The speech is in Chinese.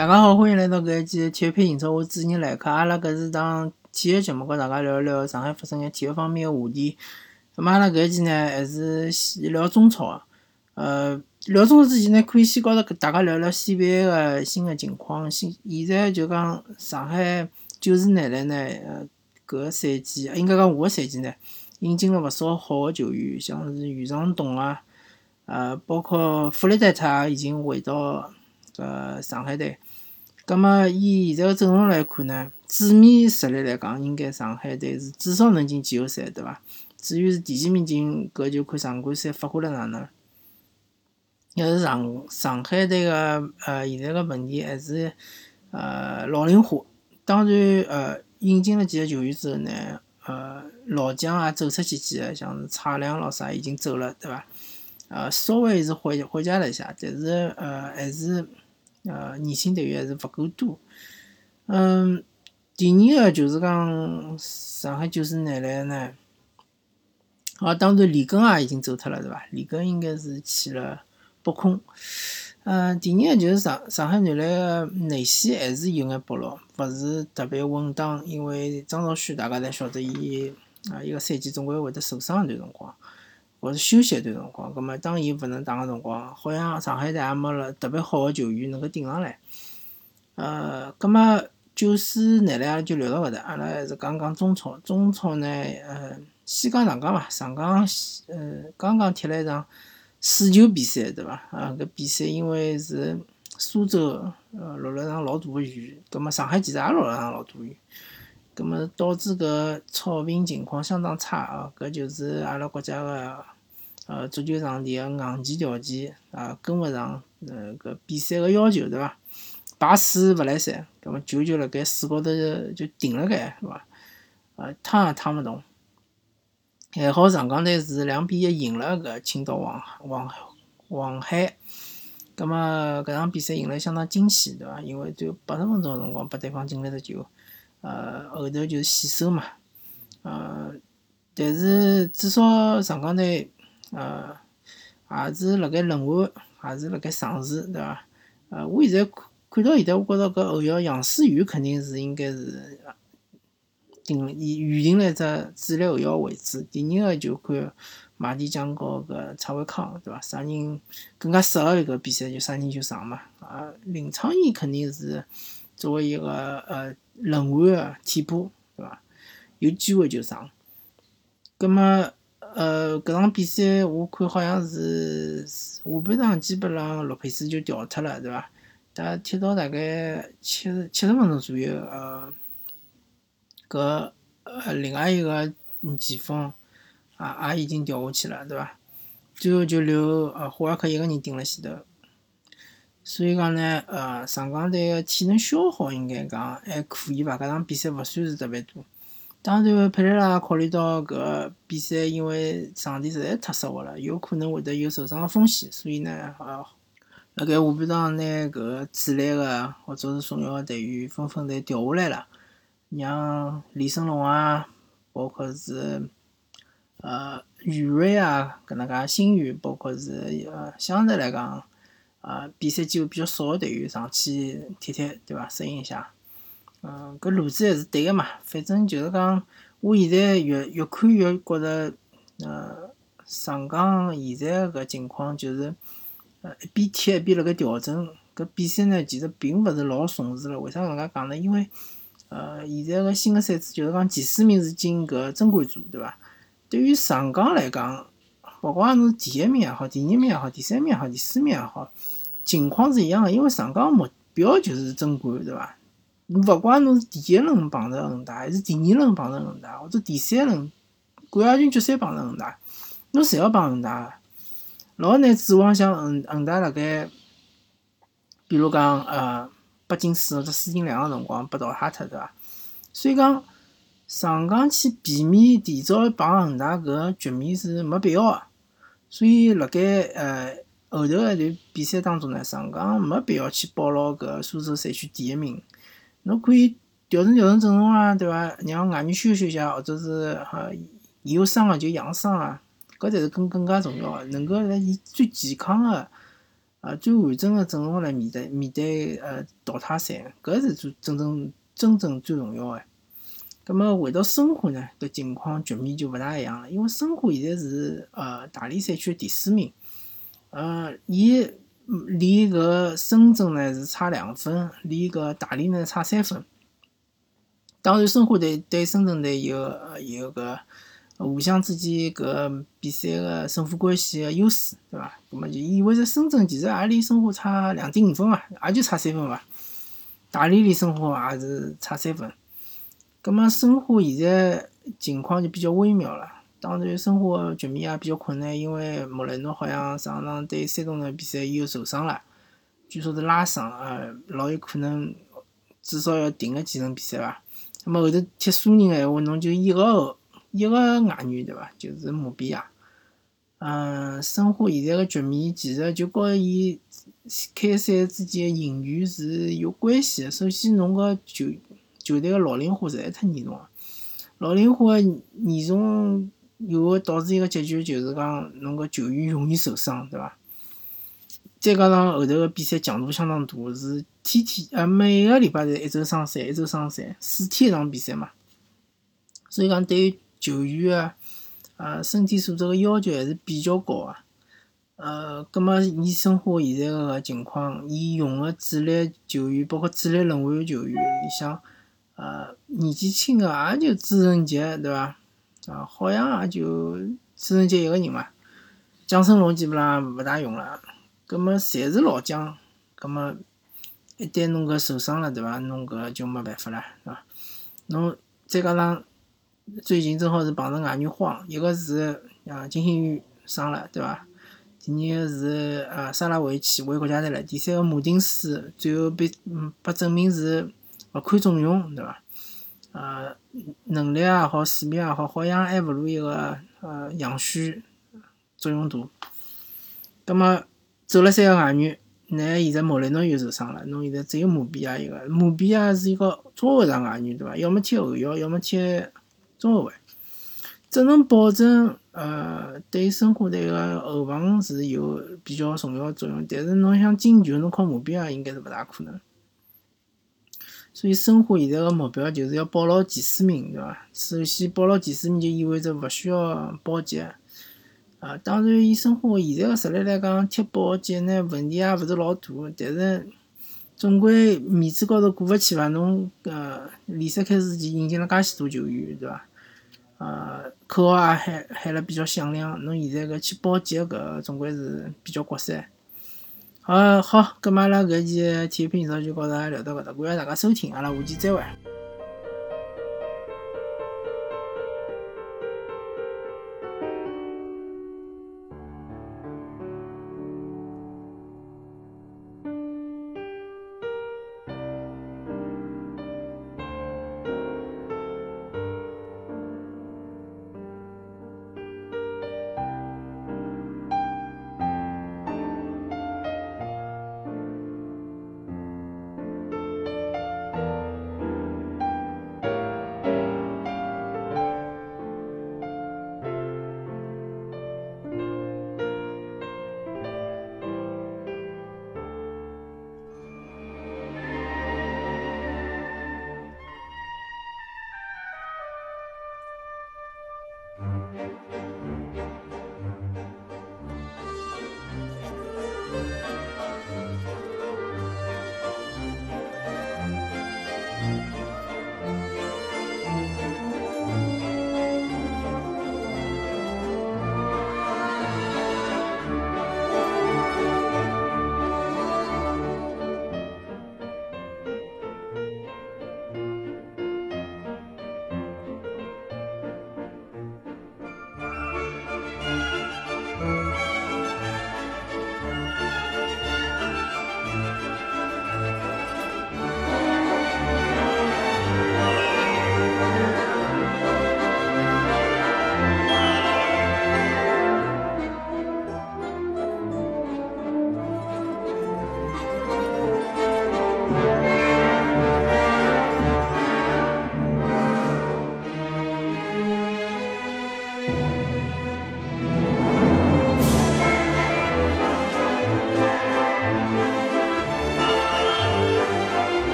大家好，欢迎来到搿一期体育篇英超，我主持人来客。阿拉搿是档体育节目，跟大家聊一聊上海发生个体育方面个话题。咁阿拉搿一期呢，还是先聊中超。呃，聊中超之前呢，可以先告诉大家聊聊 CBA 个新个情况。现现在就讲上海九十年代呢，呃，搿个赛季，应该讲下个赛季呢，引进了勿少好个球员，像是余长东啊，呃，包括弗雷德特已经回到呃上海队。葛末以现在个阵容来看呢，纸面实力来讲，应该上海队是至少能进季后赛，对伐？至于是第几名进，搿就看常规赛发挥了哪能。要是上上海队个呃现在个问题还是呃老龄化，当然呃引进了几个球员之后呢，呃老将也走出去几个，像是蔡亮咾啥已经走了，对伐？呃稍微是缓缓解了一下，但是呃还是呃年轻队员还是勿够多。嗯，第二个就是讲上海九十年代呢，啊当然李根也已经走脱了，对伐？李根应该是去了。北控，嗯，第二个就是上上海原来个内线还是有眼薄弱，勿是特别稳当。因为张兆旭大家侪晓得，伊啊一个赛季总归会得受伤一段辰光，或者休息一段辰光。葛末当伊勿能打个辰光，好像上海队也没了特别好个球员能够顶上来。呃，葛末九四年代阿拉就聊到搿搭，阿拉还是讲讲中超。中超呢，呃，先讲上港伐？上港呃刚刚踢了一场。输球比赛对伐？啊，搿比赛因为是苏州呃落了场老大个雨，葛末上海其实也落了场老大雨，葛末导致搿草坪情况相当差啊！搿就是阿拉国家个呃足球场地个硬件条件啊跟勿上呃搿比赛个要求对伐？排水勿来三，葛末球就辣盖水高头就停辣盖是伐？呃，趟也趟勿动。还好上港队是两比一赢了搿青岛黄黄黄海，葛末搿场比赛赢了相当惊喜，对伐？因为只有八十分钟辰光，拨对方进了只球，呃，后头就是死守嘛，呃，但是至少上港队呃也是辣盖轮换，也是辣盖尝试，对伐？呃，我现在看看到现在，我觉着搿后腰杨思雨肯定是应该是。定以预定了一只主力后腰位置，第二个就看马蒂江和搿蔡伟康，对伐？啥人更加适合一个比赛，就啥人就上嘛。啊，林昌义肯定是作为一个呃轮换的替补，对伐？有机会就上。葛末呃，搿场比赛我看好像是下半场基本上洛佩斯就调脱了，对伐？他踢到大概七十七十分钟左右，呃。搿呃，另外一个前锋也也已经调下去了，对伐？最后就留呃霍尔克一个人顶辣前头，所以讲呢，呃，上港队个体能消耗应该讲还可以伐？搿场比赛勿算是特别多。当然，佩雷拉考虑到搿比赛因为场地实在太湿滑了，有可能会得有受伤个风险，所以呢，呃，辣盖下半场拿搿主力个或者是重要个队员纷纷侪调下来了。像李胜龙啊，包括是呃余瑞啊，搿能介新宇，包括是呃相对来讲，呃比赛机会比较少的队员上去踢踢，对伐？适应一下。嗯，搿路子还是对个嘛。反正就是讲，我现在越越看越觉着，呃，上港现在搿情况就是，呃一边踢一边辣盖调整。搿比赛呢，其实并勿是老重视了。为啥搿能介讲呢？因为呃，现在个新个赛制就是讲前四名是进搿争冠组，对伐？对于上港来讲，勿管是第一名也好，第二名也好，第三名也好，第四名也好，情况是一样个，因为上港目标就是争冠，对伐？勿管侬是第一轮碰着恒大，还是第二轮碰着恒大，或者第三轮冠亚军决赛碰着恒大，侬侪要碰恒大个。老难指望像恒恒大辣盖，比如讲呃。北京四或者四进两个辰光被淘汰脱，对伐？所以讲上港去避免提早碰恒大搿局面是没必要个。所以辣盖呃后头一段比赛当中呢，上港没必要去保牢搿苏州赛区第一名。侬可以调整调整阵容啊，对伐？让外援休息一下，或者是哈有伤个就养伤啊，搿才是更更加重要个，能够辣以最健康个呃，最完整个阵容来面对面对呃淘汰赛，搿是最真正真正最重要个。葛末回到申花呢，搿情况局面就勿大一样了，因为申花现在是呃大连赛区第四名，呃，伊离搿深圳呢是差两分，离搿大连呢差三分。当然，申花队对深圳队有有个互相之间搿比赛个胜负关系个优势，对伐？葛末就意味着深圳其实也离申花差两点五分伐，也就差三分伐。大连离申花也是差三分。葛末申花现在情况就比较微妙了。当然，申花局面也比较困难，因为莫雷诺好像上场对山东的比赛又受伤了，据说是拉伤，呃，老有可能至少要停个几场比赛伐。那么后头踢苏宁个闲话，侬就一个一个外援对伐？就是穆比亚。嗯，申花现在个局面其实就和伊开赛之前引援是有关系个。首先，侬个球球队个老龄化实在太严重了，老龄化严重又会导致一个结局，就是讲侬个球员容易受伤，对伐？再加上后头个比赛强度相当大，是天天呃每个礼拜侪一周双赛，一周双赛，四天一场比赛嘛。所以讲对于球员个呃身体素质个要求还是比较高个。呃，葛末以申花现在个情况，伊用个主力球员，包括主力轮换球员里向。呃，年纪轻个也就朱晨杰，对伐？啊，好像也就朱晨杰一个人嘛。蒋胜龙基本上勿大用了，葛末侪是老将，葛末一旦侬搿受伤了，对伐？侬搿就没办法了，对伐？侬再加上最近正好是碰着外援慌，一个是啊金星宇伤了，对伐？第二个是呃沙拉维奇回国家队了，第三个马丁斯最后被嗯被证明是。勿堪重用，对伐？呃，能力也好，水平也好，好像还勿如一个呃杨旭作用大。葛末走了三个外援，那现在莫雷诺又受伤了，侬现在只有穆比亚一个。穆比亚是一个中后场外援，对伐？要么踢后腰，要么踢中后卫。只能保证呃对申花队个后防是有比较重要作用，但是侬想进球，侬靠穆比亚应该是勿大可能。所以申花现在个目标就是要保牢前四名，对伐？首先保牢前四名就意味着勿需要保级。啊，当然以申花现在个实力来讲，踢保级呢问题也勿是老大，但是总归面子高头过勿去伐？侬呃联赛开始前引进了介许多球员，对伐？呃，口号也喊喊了比较响亮，侬现在搿去保级搿总归是比较国三。呃，好，咁阿拉搿期体育频道就告大家聊到搿搭，感谢大家收听，阿拉下期再会。